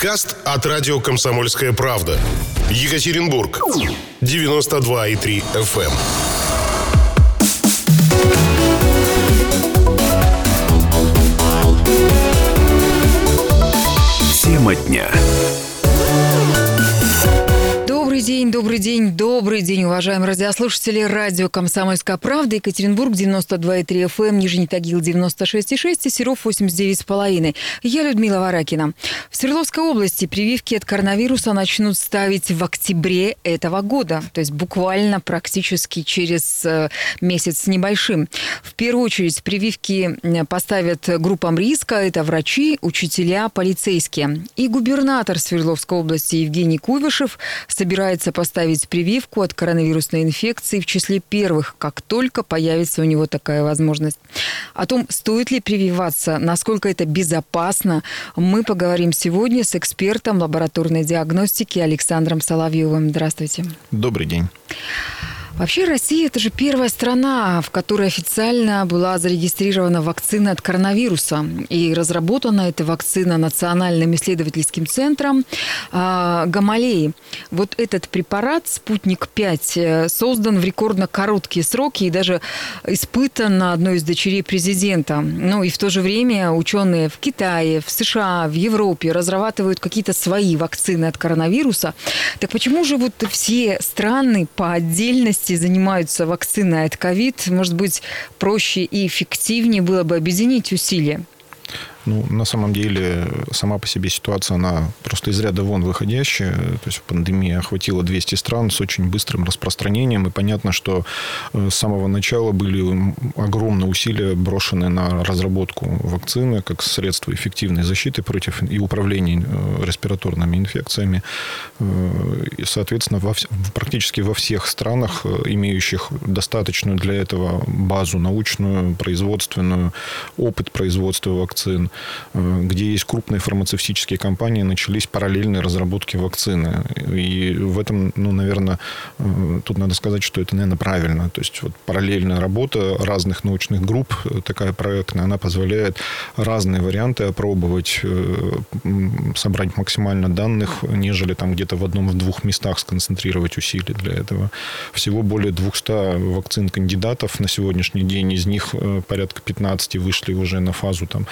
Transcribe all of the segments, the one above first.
Подкаст от радио «Комсомольская правда». Екатеринбург. 92,3 FM. Тема дня. День, добрый день, добрый день, уважаемые радиослушатели. Радио «Комсомольская правда», Екатеринбург, 92,3 FM, Нижний Тагил, 96,6 и Серов, 89,5. Я Людмила Варакина. В Свердловской области прививки от коронавируса начнут ставить в октябре этого года, то есть буквально практически через э, месяц с небольшим. В первую очередь прививки поставят группам риска, это врачи, учителя, полицейские. И губернатор Свердловской области Евгений Кувышев собирается поставить прививку от коронавирусной инфекции в числе первых, как только появится у него такая возможность. О том, стоит ли прививаться, насколько это безопасно, мы поговорим сегодня с экспертом лабораторной диагностики Александром Соловьевым. Здравствуйте. Добрый день. Вообще Россия – это же первая страна, в которой официально была зарегистрирована вакцина от коронавируса. И разработана эта вакцина Национальным исследовательским центром э, Гамалеи. Вот этот препарат «Спутник-5» э, создан в рекордно короткие сроки и даже испытан на одной из дочерей президента. Ну и в то же время ученые в Китае, в США, в Европе разрабатывают какие-то свои вакцины от коронавируса. Так почему же вот все страны по отдельности области занимаются вакциной от ковид, может быть, проще и эффективнее было бы объединить усилия? Ну, на самом деле, сама по себе ситуация, она просто из ряда вон выходящая. То есть пандемия охватила 200 стран с очень быстрым распространением. И понятно, что э, с самого начала были огромные усилия брошены на разработку вакцины как средство эффективной защиты против и управления э, респираторными инфекциями. Э, и, соответственно, во, практически во всех странах, имеющих достаточную для этого базу научную, производственную, опыт производства вакцин, где есть крупные фармацевтические компании, начались параллельные разработки вакцины. И в этом, ну, наверное, э, тут надо сказать, что это, наверное, правильно. То есть вот параллельная работа разных научных групп, э, такая проектная, она позволяет разные варианты опробовать, собрать максимально данных, нежели там где-то в одном-двух местах сконцентрировать усилия для этого. Всего более 200 вакцин кандидатов на сегодняшний день. Из них порядка 15 вышли уже на фазу там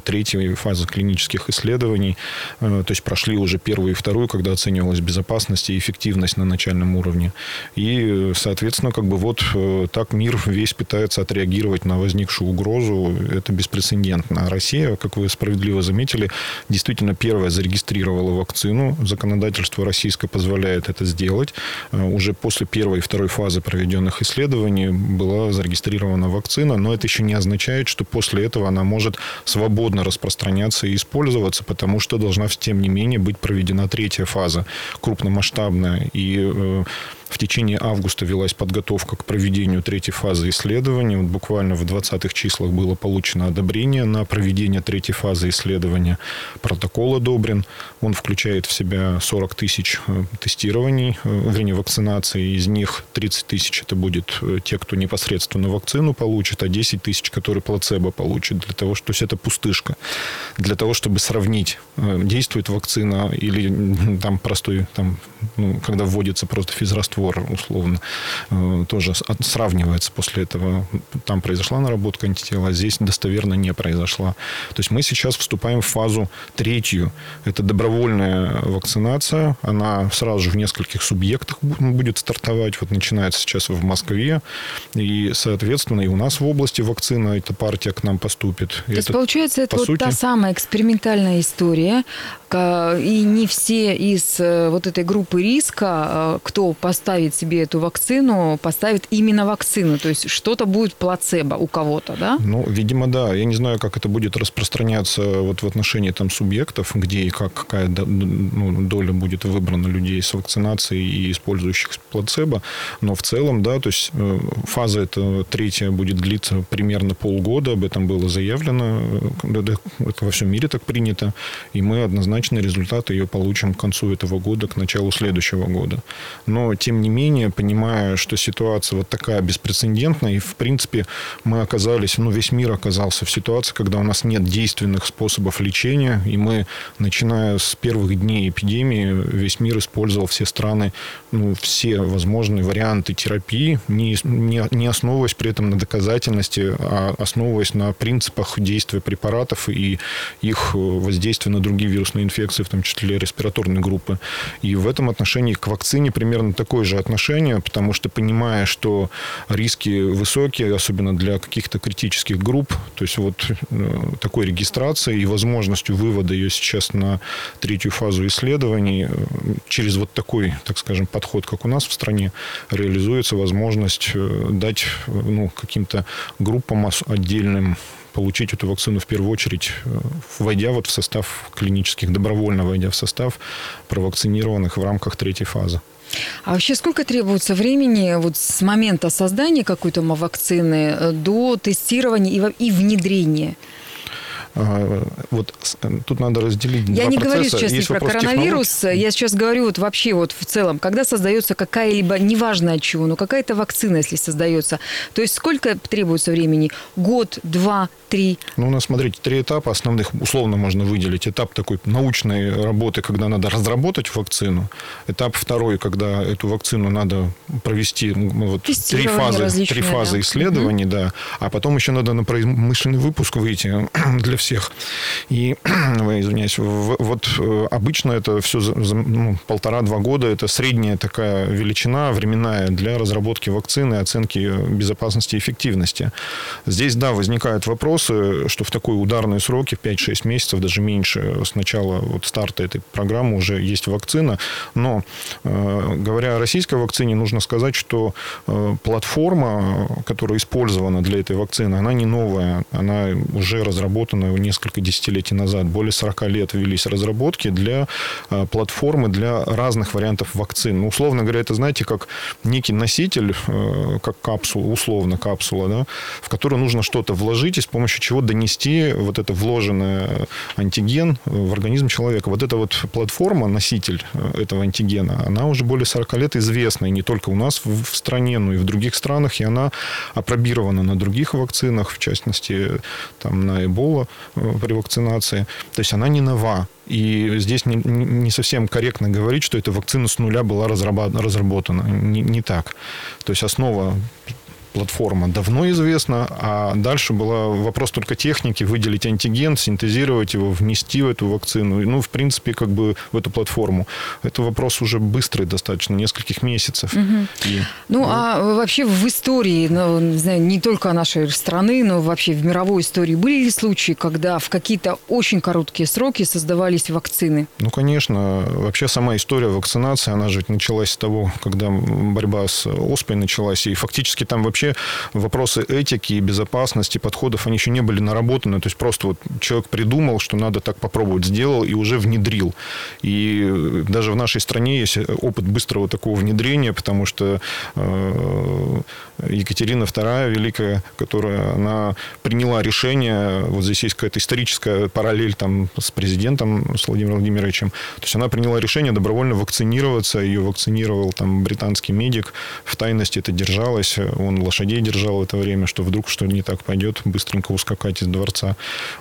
третьей фазы клинических исследований. Э, то есть прошли уже первую и вторую, когда оценивалась безопасность и эффективность на начальном уровне. И, соответственно, как бы вот э, так мир весь пытается отреагировать на возникшую угрозу. Это беспрецедентно. А Россия, как вы справедливо заметили, действительно первая зарегистрировала вакцину. Законодательство российское позволяет это сделать. Э, уже после первой и второй фазы проведенных исследований была зарегистрирована вакцина, но это еще не означает, что после этого она может свободно свободно распространяться и использоваться, потому что должна, тем не менее, быть проведена третья фаза, крупномасштабная. И э, в течение августа велась подготовка к проведению третьей фазы исследования. Вот буквально в 20-х числах было получено одобрение на проведение третьей фазы исследования. Протокол одобрен. Он включает в себя 40 тысяч э, тестирований, э, вернее, вакцинации. Из них 30 тысяч это будет э, те, кто непосредственно вакцину получит, а 10 тысяч, которые плацебо получат. Для того, что, то есть это пустышка. Для того, чтобы сравнить, действует вакцина или там простой, там, ну, когда вводится просто физраствор раствор, условно, э, тоже сравнивается после этого. Там произошла наработка антитела, а здесь достоверно не произошла. То есть мы сейчас вступаем в фазу третью. Это добровольная вакцинация. Она сразу же в нескольких субъектах будет стартовать. Вот начинается сейчас в Москве. И, соответственно, и у нас в области вакцина, эта партия к нам поступит. То есть, это, получается, это вот сути... та самая экспериментальная история, и не все из э, вот этой группы риска, э, кто поставит себе эту вакцину, поставит именно вакцину. То есть что-то будет плацебо у кого-то, да? Ну, видимо, да. Я не знаю, как это будет распространяться вот в отношении там субъектов, где и как, какая ну, доля будет выбрана людей с вакцинацией и использующих плацебо. Но в целом, да, то есть э, фаза эта третья будет длиться примерно полгода. Об этом было заявлено. Это во всем мире так принято. И мы однозначно результаты ее получим к концу этого года, к началу следующего года. Но, тем не менее, понимая, что ситуация вот такая беспрецедентная, и, в принципе, мы оказались, ну, весь мир оказался в ситуации, когда у нас нет действенных способов лечения, и мы, начиная с первых дней эпидемии, весь мир использовал все страны, ну, все возможные варианты терапии, не, не, не основываясь при этом на доказательности, а основываясь на принципах действия препаратов и их воздействия на другие вирусные инфекции, в том числе респираторные группы. И в этом отношении к вакцине примерно такое же отношение, потому что понимая, что риски высокие, особенно для каких-то критических групп, то есть вот э, такой регистрации и возможностью вывода ее сейчас на третью фазу исследований э, через вот такой, так скажем, подход, как у нас в стране, реализуется возможность э, дать ну, каким-то группам отдельным получить эту вакцину в первую очередь, войдя вот в состав клинических, добровольно войдя в состав провакцинированных в рамках третьей фазы. А вообще сколько требуется времени вот с момента создания какой-то вакцины э, до тестирования и внедрения? А, вот тут надо разделить Я не процесса. говорю сейчас Есть про коронавирус, технологий. я сейчас говорю вот вообще вот в целом, когда создается какая-либо, неважно от чего, но какая-то вакцина, если создается, то есть сколько требуется времени? Год, два, три? Ну, у нас, смотрите, три этапа основных условно можно выделить. Этап такой научной работы, когда надо разработать вакцину. Этап второй, когда эту вакцину надо провести ну, вот, три фазы, три фазы да. исследований, угу. да. А потом еще надо на промышленный выпуск выйти для всех. И, извиняюсь, вот э, обычно это все за, ну, полтора-два года, это средняя такая величина временная для разработки вакцины, оценки безопасности и эффективности. Здесь, да, возникают вопросы, что в такой ударные сроки, в 5-6 месяцев, даже меньше, с начала вот старта этой программы уже есть вакцина. Но, э, говоря о российской вакцине, нужно сказать, что э, платформа, которая использована для этой вакцины, она не новая, она уже разработана несколько десятилетий назад, более 40 лет велись разработки для э, платформы для разных вариантов вакцин. Ну, условно говоря, это, знаете, как некий носитель, э, как капсула, условно капсула, да, в которую нужно что-то вложить и с помощью чего донести вот это вложенное антиген в организм человека. Вот эта вот платформа, носитель этого антигена, она уже более 40 лет известна, и не только нас в стране, но и в других странах, и она опробирована на других вакцинах, в частности, там, на Эбола Э, при вакцинации. То есть она не нова. И здесь не, не совсем корректно говорить, что эта вакцина с нуля была разработана. Не, не так. То есть основа платформа давно известна, а дальше была вопрос только техники, выделить антиген, синтезировать его, внести в эту вакцину, ну, в принципе, как бы в эту платформу. Это вопрос уже быстрый достаточно, нескольких месяцев. Угу. И, ну, вот. а вообще в истории, ну, не знаю, не только нашей страны, но вообще в мировой истории были ли случаи, когда в какие-то очень короткие сроки создавались вакцины? Ну, конечно. Вообще сама история вакцинации, она же началась с того, когда борьба с оспой началась, и фактически там вообще вообще вопросы этики и безопасности подходов, они еще не были наработаны. То есть просто вот человек придумал, что надо так попробовать, сделал и уже внедрил. И даже в нашей стране есть опыт быстрого такого внедрения, потому что э, Екатерина II Великая, которая она приняла решение, вот здесь есть какая-то историческая параллель там с президентом, с Владимиром Владимировичем, то есть она приняла решение добровольно вакцинироваться, ее вакцинировал там британский медик, в тайности это держалось, он лошадей держал в это время, что вдруг что не так пойдет, быстренько ускакать из дворца.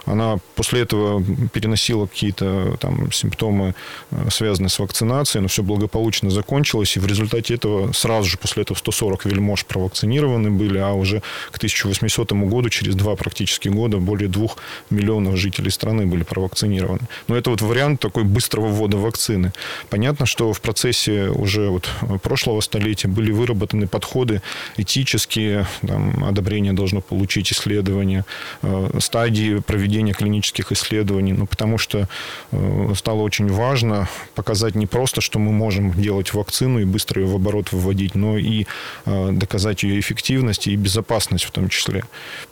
Она после этого переносила какие-то там симптомы, э, связанные с вакцинацией, но все благополучно закончилось, и в результате этого сразу же после этого 140 вельмож провакцинированы были, а уже к 1800 году, через два практически года, более двух миллионов жителей страны были провакцинированы. Но это вот вариант такой быстрого ввода вакцины. Понятно, что в процессе уже вот прошлого столетия были выработаны подходы этические, там, одобрения должно получить исследование, э, стадии проведения клинических исследований, ну, потому что э, стало очень важно показать не просто, что мы можем делать вакцину и быстро ее в оборот выводить, но и э, доказать ее эффективность и безопасность в том числе.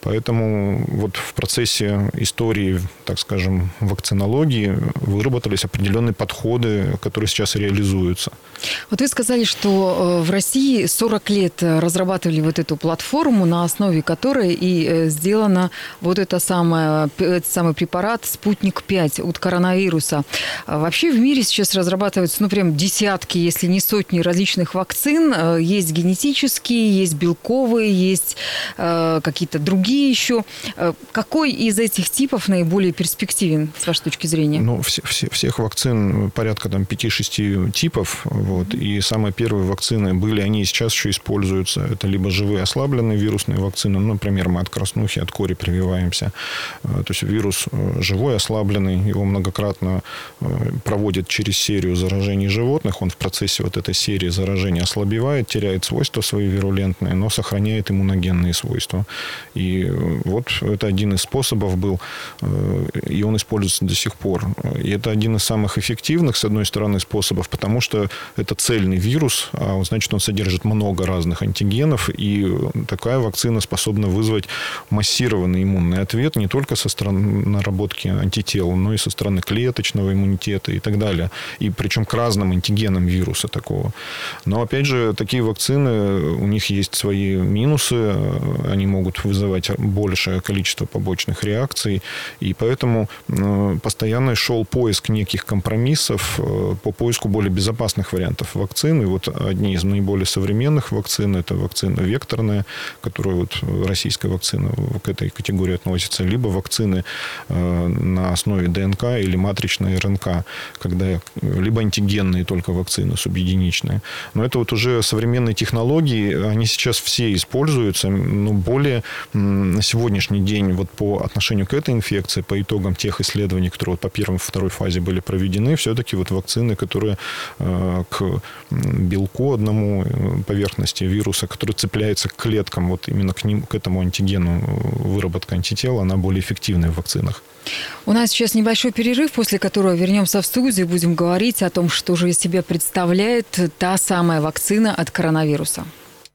Поэтому вот в процессе истории, так скажем, вакцинологии выработались определенные подходы, которые сейчас реализуются. Вот вы сказали, что в России 40 лет разрабатывали вот эту платформу, на основе которой и э, сделана вот эта самая, этот самый препарат «Спутник-5» от коронавируса. А вообще в мире сейчас разрабатываются, ну, прям десятки, если не сотни различных вакцин. Э, есть генетические, есть белковые, есть э, какие-то другие еще. Какой из этих типов наиболее перспективен, с вашей точки зрения? Ну, все, все, всех вакцин порядка там 5-6 типов. Вот, и самые первые вакцины были, они сейчас еще используются. Это либо живые ослабленные вирусные вакцины, ну, например, мы от краснухи, от кори прививаемся. Э, то есть вирус э, живой, ослабленный, его многократно э, проводят через серию заражений животных, он в процессе вот этой серии заражений ослабевает, теряет свойства свои вирулентные, но сохраняет иммуногенные свойства. И вот это один из способов был, и он используется до сих пор. И это один из самых эффективных, с одной стороны, способов, потому что это цельный вирус, а значит, он содержит много разных антигенов, и такая вакцина способна вызвать массированный иммунный ответ не только со стороны наработки антител, но и со стороны клеточного иммунитета и так далее. И причем к разным антигенам вируса такого. Но, опять же, такие вакцины, у них есть свои минусы, они могут вызывать большее количество побочных реакций, и поэтому э, постоянно шел поиск неких компромиссов э, по поиску более безопасных вариантов вакцин. И вот одни из наиболее современных вакцин – это вакцина векторная, которая вот российская вакцина к этой категории относится, либо вакцины э, на основе ДНК или матричной РНК, когда либо антигенные только вакцины субъединичные. Но это вот уже современные технологии, они сейчас все используются, но более на сегодняшний день вот по отношению к этой инфекции, по итогам тех исследований, которые вот по первой и второй фазе были проведены, все-таки вот вакцины, которые э, к белку одному э, поверхности вируса, который цепляется к клеткам, вот именно к, ним, к этому антигену э, выработка антител, она более эффективная в вакцинах. У нас сейчас небольшой перерыв, после которого вернемся в студию, будем говорить о том, что же из себя представляет та самая вакцина от коронавируса.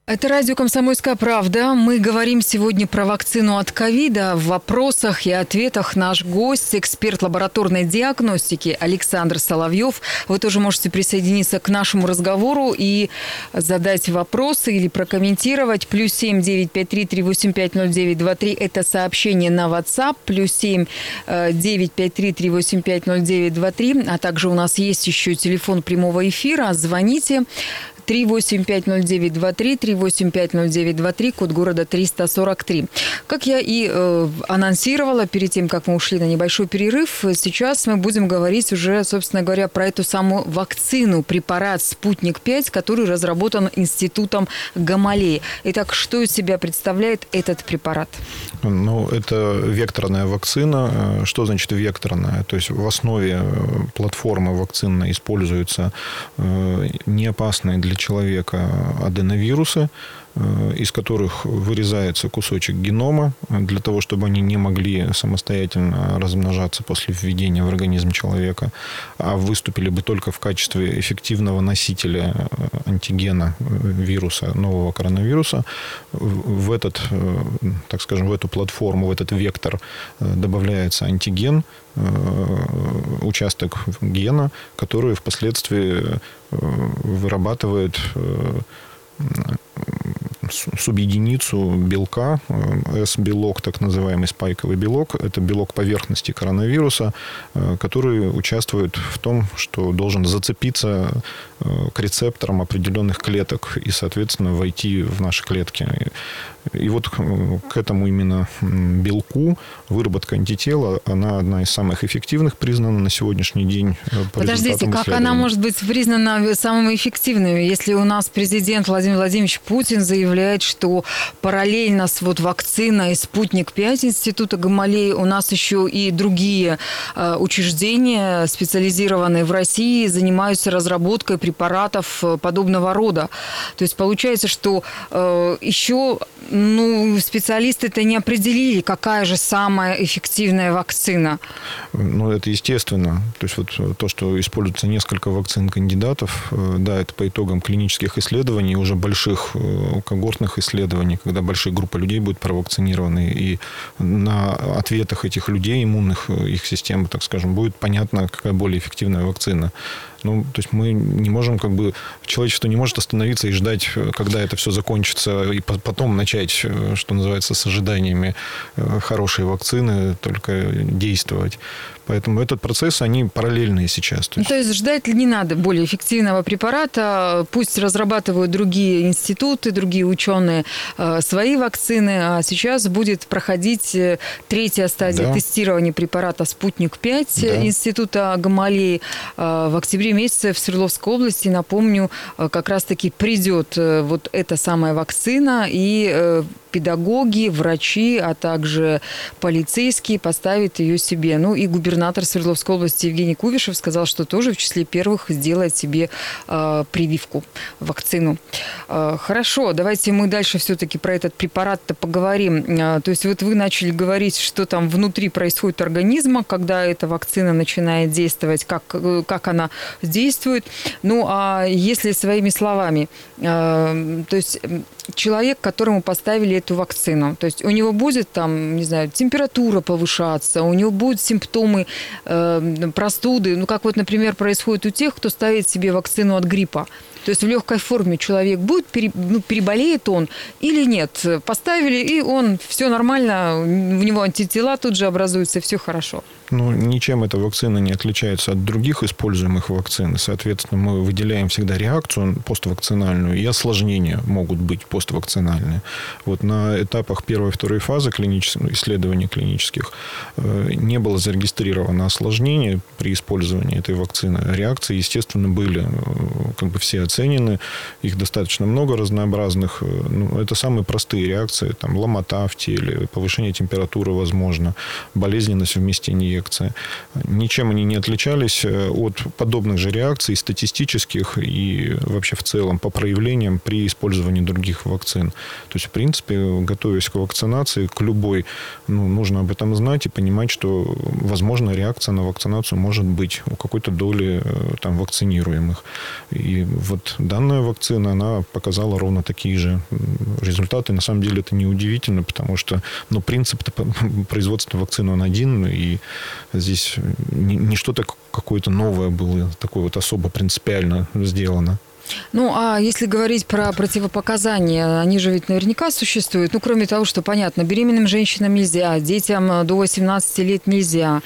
Это радио «Комсомольская правда». Мы говорим сегодня про вакцину от ковида. В вопросах и ответах наш гость, эксперт лабораторной диагностики Александр Соловьев. Вы тоже можете присоединиться к нашему разговору и задать вопросы или прокомментировать. Плюс семь девять пять три три восемь пять ноль девять два три. Это сообщение на WhatsApp. Плюс семь э, девять пять три три восемь пять ноль девять два три. А также у нас есть еще телефон прямого эфира. Звоните 3850923, 3850923, код города 343. Как я и э, анонсировала перед тем, как мы ушли на небольшой перерыв, сейчас мы будем говорить уже, собственно говоря, про эту самую вакцину, препарат «Спутник-5», который разработан Институтом Гамалеи. Итак, что из себя представляет этот препарат? Ну, это векторная вакцина. Э, что значит векторная? То есть в основе э, платформы вакцинной используются э, неопасные для человека аденовирусы, Э, из которых вырезается кусочек генома для того, чтобы они не могли самостоятельно размножаться после введения в организм человека, а выступили бы только в качестве эффективного носителя э, антигена э, вируса, нового коронавируса. В этот, так скажем, в эту платформу, в этот вектор добавляется антиген, участок гена, который впоследствии вырабатывает субъединицу белка, э, S-белок, так называемый спайковый белок. Это белок поверхности коронавируса, э, который участвует в том, что должен зацепиться э, к рецепторам определенных клеток и, соответственно, войти в наши клетки. И вот к этому именно белку выработка антитела, она одна из самых эффективных признана на сегодняшний день. По Подождите, как она может быть признана самой эффективной, если у нас президент Владимир Владимирович Путин заявляет, что параллельно с вот вакциной «Спутник-5» Института Гамалеи у нас еще и другие э, учреждения, специализированные в России, занимаются разработкой препаратов э, подобного рода. То есть получается, что э, еще ну, специалисты-то не определили, какая же самая эффективная вакцина. Ну, это естественно. То есть вот то, что используется несколько вакцин кандидатов, э, да, это по итогам клинических исследований, уже больших когортных исследований, когда большая группа людей будет провакцинированы, и на ответах этих людей, иммунных э, их систем, так скажем, будет понятно, какая более эффективная вакцина. Ну, то есть мы не можем как бы... Человечество не может остановиться и ждать, когда это все закончится, и потом начать, что называется, с ожиданиями хорошей вакцины, только действовать. Поэтому этот процесс, они параллельные сейчас. То есть, то есть ждать не надо более эффективного препарата. Пусть разрабатывают другие институты, другие ученые э, свои вакцины. А сейчас будет проходить э, третья стадия да. тестирования препарата «Спутник-5» да. Института Гамалеи. Э, в октябре месяце в Свердловской области, напомню, как раз-таки придет вот эта самая вакцина и педагоги, врачи, а также полицейские поставят ее себе. Ну и губернатор Свердловской области Евгений Кувишев сказал, что тоже в числе первых сделает себе э, прививку, вакцину. Э, хорошо, давайте мы дальше все-таки про этот препарат-то поговорим. Э, то есть вот вы начали говорить, что там внутри происходит организма, когда эта вакцина начинает действовать, как, э, как она действует. Ну а если своими словами, э, то есть человек, которому поставили эту вакцину. То есть у него будет там, не знаю, температура повышаться, у него будут симптомы э, простуды, ну как вот, например, происходит у тех, кто ставит себе вакцину от гриппа. То есть в легкой форме человек будет, пере, ну, переболеет он или нет. Поставили, и он, все нормально, у него антитела тут же образуются, все хорошо. Ну, ничем эта вакцина не отличается от других используемых вакцин. Соответственно, мы выделяем всегда реакцию поствакцинальную, и осложнения могут быть поствакцинальные. Вот на этапах первой и второй фазы клинических, ну, исследований клинических э, не было зарегистрировано осложнений при использовании этой вакцины. Реакции, естественно, были э, как бы все оценены. Их достаточно много разнообразных. Э, ну, это самые простые реакции. Там ломота в теле, повышение температуры, возможно, болезненность в месте инъекции. Ничем они не отличались э, от подобных же реакций статистических и вообще в целом по проявлениям при использовании других вакцин. То есть, в принципе, готовясь к вакцинации, к любой, ну, нужно об этом знать и понимать, что, возможно, реакция на вакцинацию может быть у какой-то доли э, там, вакцинируемых. И вот данная вакцина, она показала ровно такие же результаты. На самом деле это не удивительно, потому что ну, принцип производства вакцины он один, и здесь не, не что-то какое-то новое было, такое вот особо принципиально сделано. Ну, а если говорить про противопоказания, они же ведь наверняка существуют. Ну, кроме того, что, понятно, беременным женщинам нельзя, детям до 18 лет нельзя.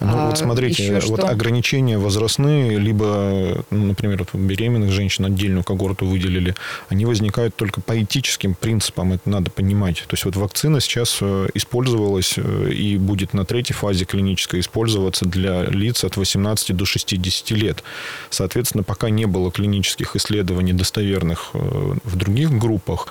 Ну, а, вот смотрите, вот ограничения возрастные, либо, ну, например, вот беременных женщин отдельную когорту выделили, они возникают только по этическим принципам, это надо понимать. То есть вот вакцина сейчас э, использовалась э, и будет на третьей фазе клинической использоваться для лиц от 18 до 60 лет. Соответственно, пока не было клинических исследований достоверных э, в других группах,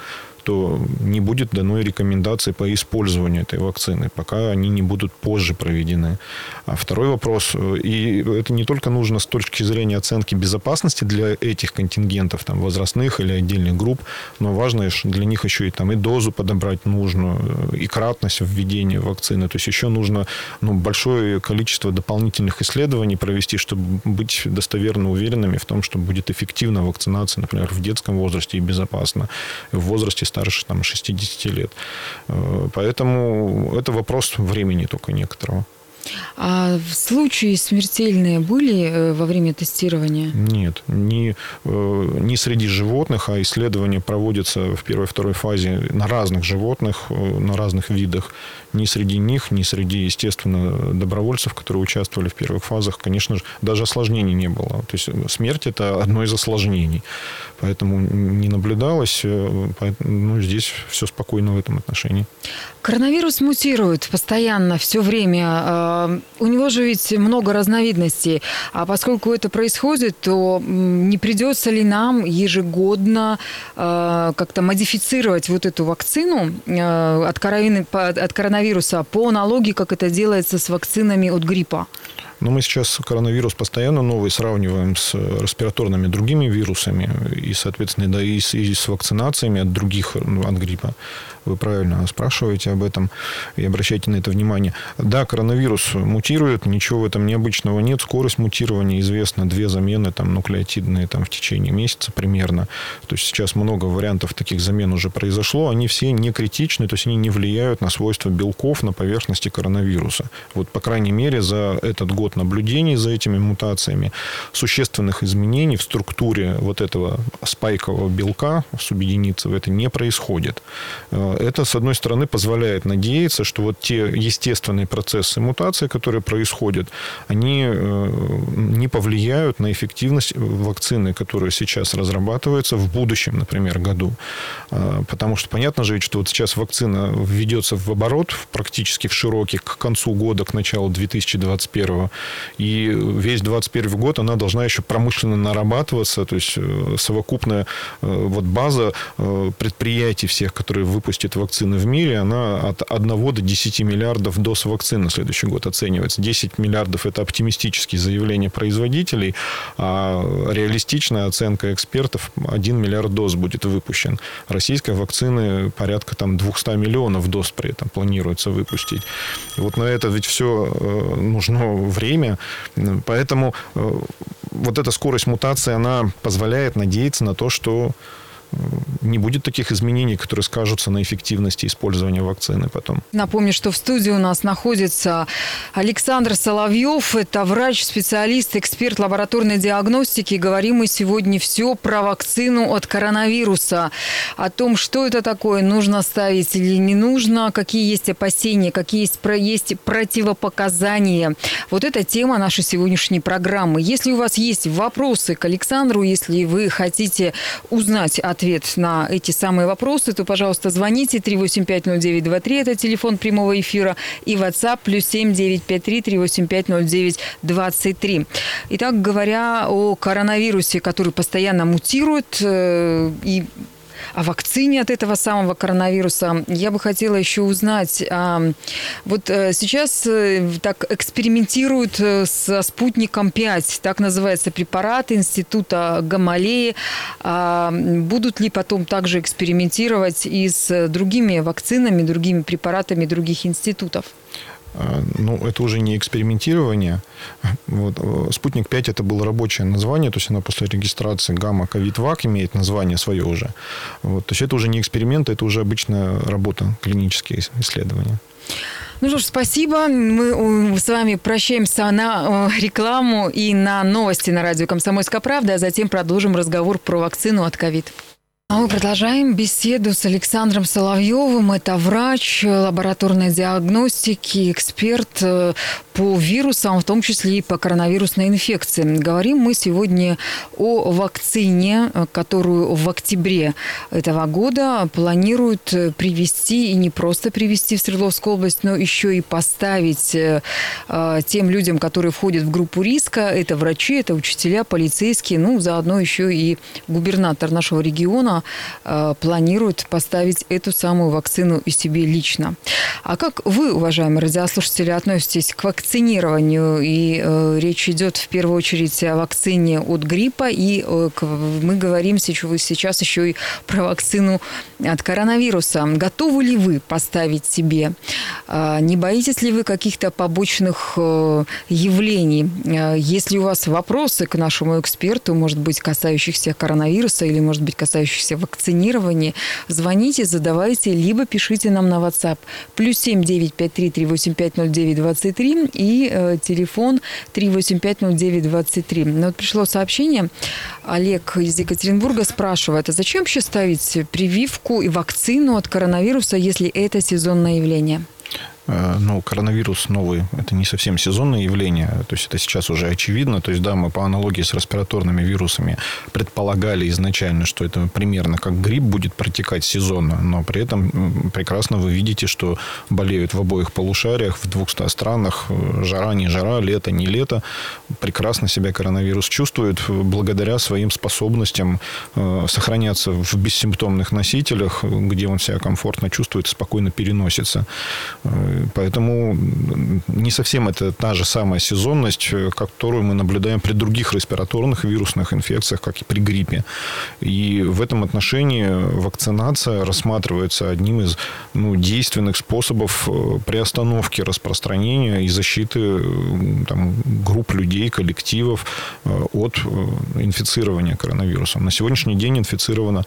то не будет дано рекомендации по использованию этой вакцины, пока они не будут позже проведены. А второй вопрос, и это не только нужно с точки зрения оценки безопасности для этих контингентов, там, возрастных или отдельных групп, но важно для них еще и, там, и дозу подобрать нужно, и кратность введения вакцины. То есть еще нужно ну, большое количество дополнительных исследований провести, чтобы быть достоверно уверенными в том, что будет эффективна вакцинация, например, в детском возрасте и безопасно, в возрасте старше там, 60 лет. Э, поэтому это вопрос времени только некоторого. А случаи смертельные были э, во время тестирования? Нет, не, э, не среди животных, а исследования проводятся в первой и второй фазе на разных животных, на разных видах ни среди них, ни среди, естественно, добровольцев, которые участвовали в первых фазах, конечно же, даже осложнений не было. То есть смерть – это одно из осложнений. Поэтому не наблюдалось. Э, ну, здесь все спокойно в этом отношении. Коронавирус мутирует постоянно, все время. А, у него же ведь много разновидностей. А поскольку это происходит, то не придется ли нам ежегодно а, как-то модифицировать вот эту вакцину а, от коронавируса коронавируса по аналогии, как это делается с вакцинами от гриппа? Но мы сейчас коронавирус постоянно новый сравниваем с респираторными другими вирусами и, соответственно, да, и с, и с вакцинациями от других, ну, от гриппа. Вы правильно спрашиваете об этом и обращайте на это внимание. Да, коронавирус мутирует, ничего в этом необычного нет. Скорость мутирования известна. Две замены там, нуклеотидные там, в течение месяца примерно. То есть сейчас много вариантов таких замен уже произошло. Они все не критичны, то есть они не влияют на свойства белков на поверхности коронавируса. Вот, по крайней мере, за этот год год наблюдений за этими мутациями. Существенных изменений в структуре вот этого спайкового белка субъединицы это не происходит. Э, это, с одной стороны, позволяет надеяться, что вот те естественные процессы мутации, которые происходят, они э, не повлияют на эффективность вакцины, которая сейчас разрабатывается в будущем, например, году. Э, потому что понятно же, что вот сейчас вакцина введется в оборот практически в широкий к концу года, к началу 2021. И весь 2021 год она должна еще промышленно нарабатываться, то есть совокупная вот база предприятий всех, которые выпустят вакцины в мире, она от 1 до 10 миллиардов доз вакцин на следующий год оценивается. 10 миллиардов – это оптимистические заявления производителей, а реалистичная оценка экспертов – 1 миллиард доз будет выпущен. Российской вакцины порядка там 200 миллионов доз при этом планируется выпустить. Вот на это ведь все э, нужно время, поэтому э, вот эта скорость мутации, она позволяет надеяться на то, что не будет таких изменений, которые скажутся на эффективности использования вакцины потом. Напомню, что в студии у нас находится Александр Соловьев. Это врач, специалист, эксперт лабораторной диагностики. Говорим мы сегодня все про вакцину от коронавируса. О том, что это такое, нужно ставить или не нужно, какие есть опасения, какие есть, есть противопоказания. Вот это тема нашей сегодняшней программы. Если у вас есть вопросы к Александру, если вы хотите узнать ответ ответ на эти самые вопросы, то, пожалуйста, звоните 3850923, это телефон прямого эфира, и WhatsApp плюс 7953 385 0923. Итак, говоря о коронавирусе, который постоянно мутирует э, и о вакцине от этого самого коронавируса. Я бы хотела еще узнать, а, вот э, сейчас э, так экспериментируют э, со спутником 5, так называется препарат Института Гамалеи. А, будут ли потом также экспериментировать и с другими вакцинами, другими препаратами других институтов? А, ну, это уже не экспериментирование. Вот. Э, Спутник 5 это было рабочее название, то есть она после регистрации гамма ковид вак имеет название свое уже. Вот. То есть это уже не эксперимент, это уже обычная работа, клинические исследования. Ну что ж, спасибо. Мы с вами прощаемся на рекламу и на новости на радио «Комсомольская правда», а затем продолжим разговор про вакцину от ковид. А мы продолжаем беседу с Александром Соловьевым. Это врач лабораторной диагностики, эксперт э, по вирусам, в том числе и по коронавирусной инфекции. Говорим мы сегодня о вакцине, которую в октябре этого года планируют привести, и не просто привести в Свердловскую область, но еще и поставить э, тем людям, которые входят в группу риска. Это врачи, это учителя, полицейские, ну, заодно еще и губернатор нашего региона э, планирует поставить эту самую вакцину и себе лично. А как вы, уважаемые радиослушатели, относитесь к вакцинированию? И э, речь идет в первую очередь о вакцине от гриппа, и э, мы говорим сейчас еще и про вакцину от коронавируса. Готовы ли вы поставить себе? Э, не боитесь ли вы каких-то побочных э, явлений? Э, если у вас вопросы к нашему эксперту, может быть, касающихся коронавируса или, может быть, касающихся нуждающихся в вакцинировании, звоните, задавайте, либо пишите нам на WhatsApp. Плюс семь девять пять три три восемь пять ноль девять двадцать три и э, телефон три восемь пять ноль девять двадцать три. Вот пришло сообщение. Олег из Екатеринбурга спрашивает, а зачем вообще ставить прививку и вакцину от коронавируса, если это сезонное явление? Э, ну, коронавирус новый, это не совсем сезонное явление, то есть это сейчас уже очевидно, то есть да, мы по аналогии с респираторными вирусами предполагали изначально, что это примерно как грипп будет протекать сезонно, но при этом прекрасно вы видите, что болеют в обоих полушариях, в 200 странах, э, жара, не жара, лето, не лето, прекрасно себя коронавирус чувствует. Благодаря своим способностям э, сохраняться в бессимптомных носителях, где он себя комфортно чувствует, спокойно переносится. Поэтому не совсем это та же самая сезонность, э, которую мы наблюдаем при других респираторных вирусных инфекциях, как и при гриппе. И в этом отношении вакцинация рассматривается одним из ну, действенных способов э, приостановки распространения и защиты э, там, групп людей, коллективов от инфицирования коронавирусом. На сегодняшний день инфицировано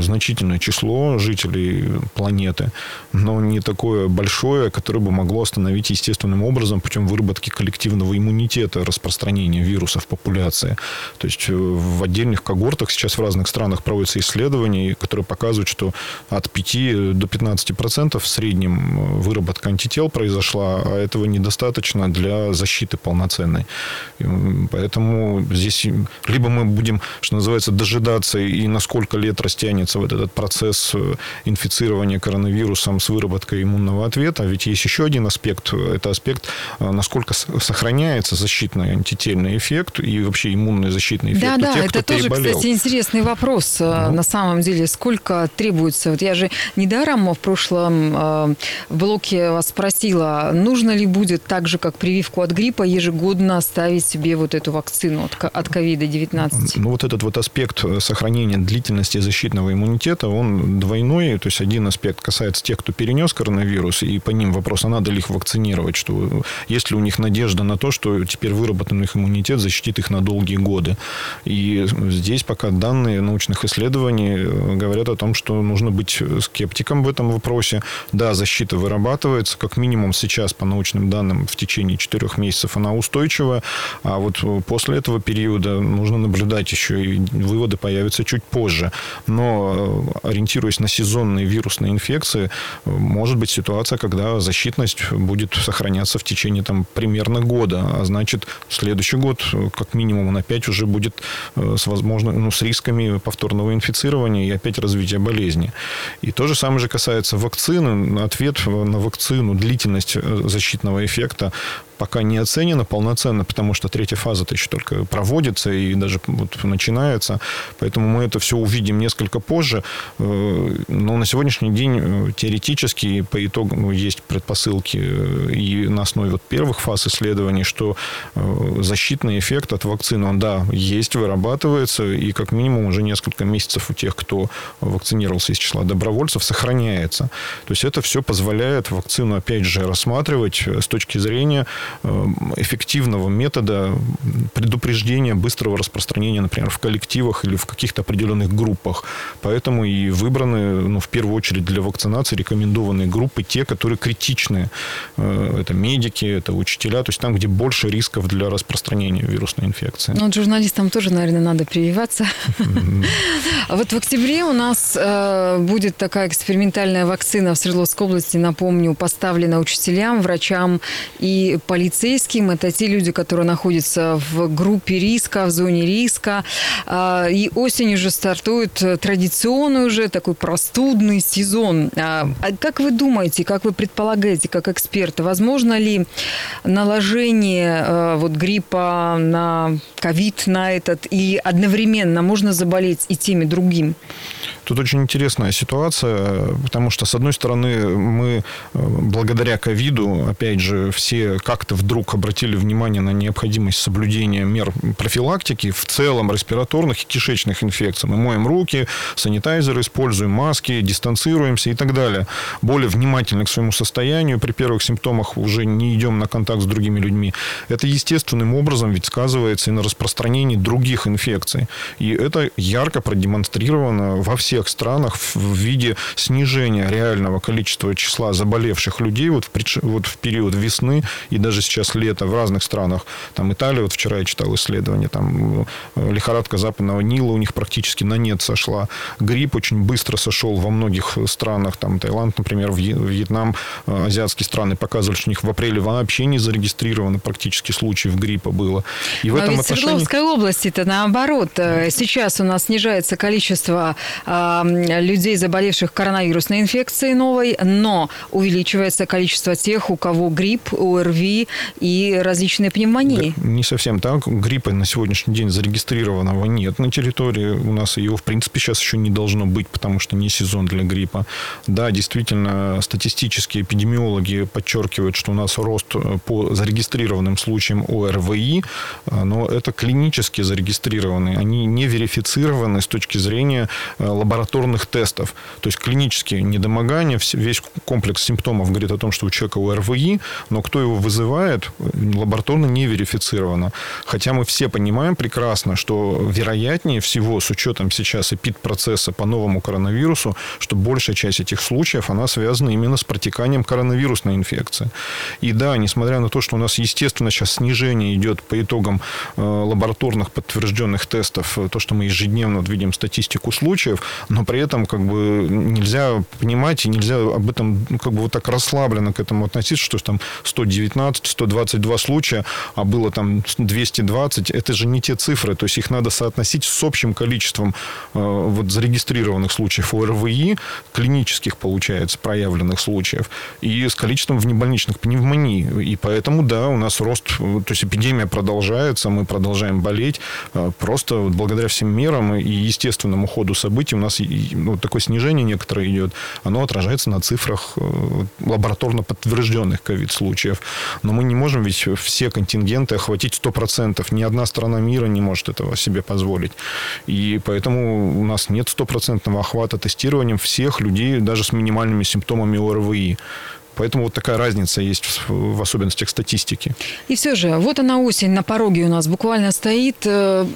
значительное число жителей планеты, но не такое большое, условие, которое бы могло остановить естественным образом путем выработки коллективного иммунитета распространения вируса в популяции. То есть э, в отдельных когортах сейчас в разных странах проводятся исследования, которые показывают, что от 5 до 15 процентов в среднем э, выработка антител произошла, а этого недостаточно для защиты полноценной. Поэтому здесь либо мы будем, что называется, дожидаться и на сколько лет растянется вот этот процесс э, инфицирования коронавирусом с выработкой иммунного ответа. Ведь есть еще один аспект. Это аспект, э, насколько сохраняется защитный антительный эффект и вообще иммунный защитный эффект да, у да, тех, это кто тоже, переболел. кстати, интересный вопрос. Ну. На самом деле, сколько требуется? Вот я же недаром в прошлом э, блоке вас спросила, нужно ли будет так же, как прививку от гриппа, ежегодно ставить себе вот эту вакцину от ковида-19? Ну, вот этот вот аспект сохранения длительности защитного иммунитета, он двойной. То есть один аспект касается тех, кто перенес коронавирус, и по ним вопрос, а надо ли их вакцинировать, что есть ли у них надежда на то, что теперь выработанный их иммунитет защитит их на долгие годы. И здесь пока данные научных исследований э, говорят о том, что нужно быть скептиком в этом вопросе. Да, защита вырабатывается, как минимум сейчас по научным данным в течение четырех месяцев она устойчива, а вот после этого периода нужно наблюдать еще, и выводы появятся чуть позже. Но э, ориентируясь на сезонные вирусные инфекции, может быть ситуация, когда защитность будет сохраняться в течение там, примерно года. А значит, следующий год, как минимум, он опять уже будет э, с, возможно, ну, с рисками повторного инфицирования и опять развития болезни. И то же самое же касается вакцины. Ответ на вакцину, длительность э, защитного эффекта пока не оценена полноценно, потому что третья фаза-то еще только проводится и даже вот начинается. Поэтому мы это все увидим несколько позже. Э, но на сегодняшний день э, теоретически по итогу ну, есть предпосылки э, и на основе вот первых фаз исследований, что защитный эффект от вакцины, он, да, есть, вырабатывается, и как минимум уже несколько месяцев у тех, кто вакцинировался из числа добровольцев, сохраняется. То есть это все позволяет вакцину, опять же, рассматривать с точки зрения эффективного метода предупреждения быстрого распространения, например, в коллективах или в каких-то определенных группах. Поэтому и выбраны, ну, в первую очередь для вакцинации рекомендованные группы, те, которые критичны. Э, это медики, это учителя, то есть там, где больше рисков для распространения вирусной инфекции. Ну, журналистам тоже, наверное, надо прививаться. А вот в октябре у нас э, будет такая экспериментальная вакцина в Свердловской области, напомню, поставлена учителям, врачам и полицейским. Это те люди, которые находятся в группе риска, в зоне риска. А, и осенью уже стартует традиционный уже такой простудный сезон. А, а как вы думаете, как вы предполагаете, как эксперты, возможно ли наложение вот гриппа на ковид, на этот, и одновременно можно заболеть и тем, и другим? Тут очень интересная ситуация, потому что, с одной стороны, мы э, благодаря ковиду, опять же, все как-то вдруг обратили внимание на необходимость соблюдения мер профилактики в целом респираторных и кишечных инфекций. Мы моем руки, санитайзеры используем, маски, дистанцируемся и так далее. Более внимательны к своему состоянию. При первых симптомах уже не идем на контакт с другими людьми. Это естественным образом ведь сказывается и на распространении других инфекций. И это ярко продемонстрировано во всех всех странах в виде снижения реального количества числа заболевших людей вот в, вот в период весны и даже сейчас лета в разных странах. Там Италия, вот вчера я читал исследование, там э, лихорадка западного Нила у них практически на нет сошла. Грипп очень быстро сошел во многих странах. Там Таиланд, например, Вьетнам, э, азиатские страны показывали, что у них в апреле вообще не зарегистрировано практически случаев гриппа было. И в Но этом ведь отношении... Свердловской области-то наоборот. Э, сейчас у нас снижается количество людей, заболевших коронавирусной инфекцией новой, но увеличивается количество тех, у кого грипп, ОРВИ и различные пневмонии. Да, не совсем так. Гриппа на сегодняшний день зарегистрированного нет на территории. У нас его, в принципе, сейчас еще не должно быть, потому что не сезон для гриппа. Да, действительно, статистические эпидемиологи подчеркивают, что у нас рост э, по зарегистрированным случаям ОРВИ, э, но это клинически зарегистрированные. Они не верифицированы с точки зрения э, лаборатории лабораторных тестов. То есть клинические недомогания, весь комплекс симптомов говорит о том, что у человека ОРВИ, но кто его вызывает, лабораторно не верифицировано. Хотя мы все понимаем прекрасно, что вероятнее всего, с учетом сейчас эпид-процесса по новому коронавирусу, что большая часть этих случаев, она связана именно с протеканием коронавирусной инфекции. И да, несмотря на то, что у нас, естественно, сейчас снижение идет по итогам э, лабораторных подтвержденных тестов, то, что мы ежедневно видим статистику случаев, но при этом как бы нельзя понимать и нельзя об этом ну, как бы вот так расслабленно к этому относиться, что там 119, 122 случая, а было там 220, это же не те цифры, то есть их надо соотносить с общим количеством э, вот зарегистрированных случаев ОРВИ, клинических, получается, проявленных случаев, и с количеством внебольничных пневмоний. И поэтому, да, у нас рост, то есть эпидемия продолжается, мы продолжаем болеть, э, просто благодаря всем мерам и естественному ходу событий у нас ну, такое снижение некоторое идет, оно отражается на цифрах э, лабораторно подтвержденных ковид-случаев. Но мы не можем ведь все контингенты охватить 100%. Ни одна страна мира не может этого себе позволить. И поэтому у нас нет стопроцентного охвата тестированием всех людей, даже с минимальными симптомами ОРВИ. Поэтому вот такая разница есть в, в особенностях статистики. И все же, вот она осень на пороге у нас буквально стоит. Э,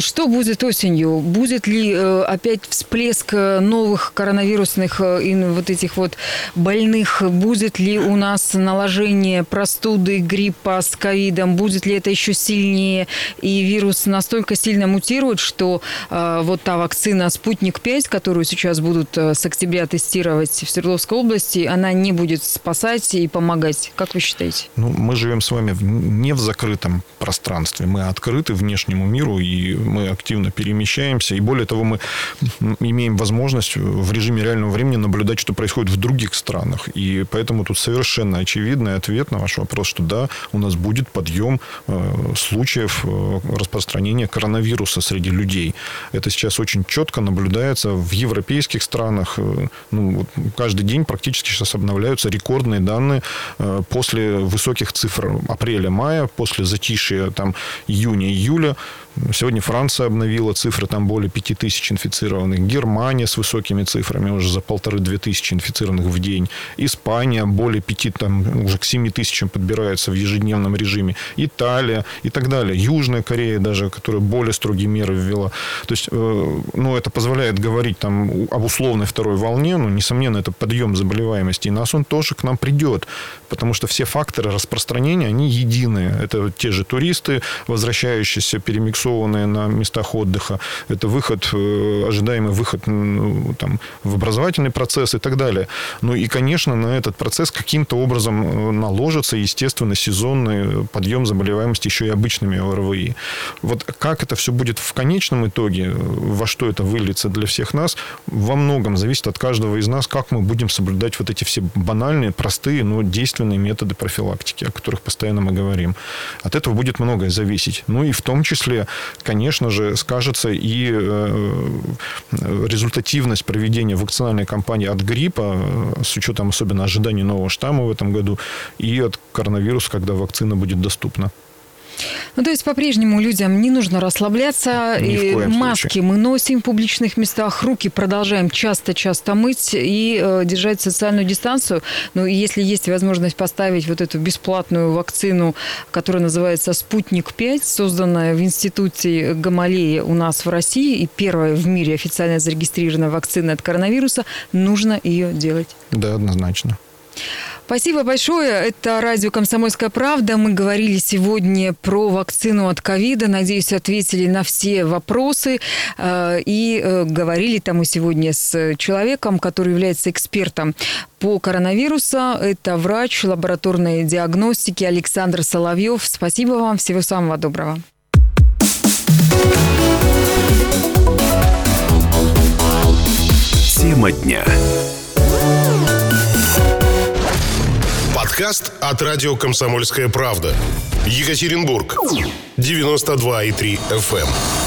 что будет осенью? Будет ли э, опять всплеск э, новых коронавирусных вот этих вот больных? Будет ли у нас наложение простуды, гриппа с ковидом? Будет ли это еще сильнее? И вирус настолько сильно мутирует, что вот та вакцина «Спутник-5», которую сейчас будут с октября тестировать в Свердловской области, она не будет спасать и помогать. Как вы считаете? Ну, мы живем с вами в, не в закрытом пространстве. Мы открыты внешнему миру, и мы активно перемещаемся. И более того, мы имеем возможность в режиме реального времени наблюдать, что происходит в других странах. И поэтому тут совершенно очевидный ответ на ваш вопрос, что да, у нас будет подъем э, случаев э, распространения коронавируса среди людей. Это сейчас очень четко наблюдается в европейских странах. Э, ну, каждый день практически сейчас обновляются рекорды рекордные данные э, после высоких цифр апреля-мая, после затишья там июня-июля. Сегодня Франция обновила цифры, там более 5 тысяч инфицированных. Германия с высокими цифрами, уже за полторы-две тысячи инфицированных в день. Испания более 5, там уже к 7 тысячам подбирается в ежедневном режиме. Италия и так далее. Южная Корея даже, которая более строгие меры ввела. То есть, э, ну, это позволяет говорить там об условной второй волне. Ну, несомненно, это подъем заболеваемости. И нас он тоже к нам придет. Потому что все факторы распространения, они единые. Это те же туристы, возвращающиеся, перемиксованные заинтересованные на местах отдыха. Это выход, э, ожидаемый выход ну, там, в образовательный процесс и так далее. Ну и, конечно, на этот процесс каким-то образом э, наложится, естественно, сезонный подъем заболеваемости еще и обычными ОРВИ. Вот как это все будет в конечном итоге, во что это выльется для всех нас, во многом зависит от каждого из нас, как мы будем соблюдать вот эти все банальные, простые, но действенные методы профилактики, о которых постоянно мы говорим. От этого будет многое зависеть. Ну и в том числе конечно же, скажется и э, результативность проведения вакцинальной кампании от гриппа, э, с учетом особенно ожиданий нового штамма в этом году, и от коронавируса, когда вакцина будет доступна. Ну, то есть по-прежнему людям не нужно расслабляться. Ни и маски случае. мы носим в публичных местах, руки продолжаем часто-часто мыть и э, держать социальную дистанцию. Ну, если есть возможность поставить вот эту бесплатную вакцину, которая называется «Спутник-5», созданная в институте Гамалеи у нас в России, и первая в мире официально зарегистрированная вакцина от коронавируса, нужно ее делать. Да, однозначно. Спасибо большое. Это радио «Комсомольская правда». Мы говорили сегодня про вакцину от ковида. Надеюсь, ответили на все вопросы. Э, и э, говорили там мы сегодня с человеком, который является экспертом по коронавирусу. Это врач лабораторной диагностики Александр Соловьев. Спасибо вам. Всего самого доброго. Тема дня. Подкаст от радио «Комсомольская правда». Екатеринбург. 92,3 FM.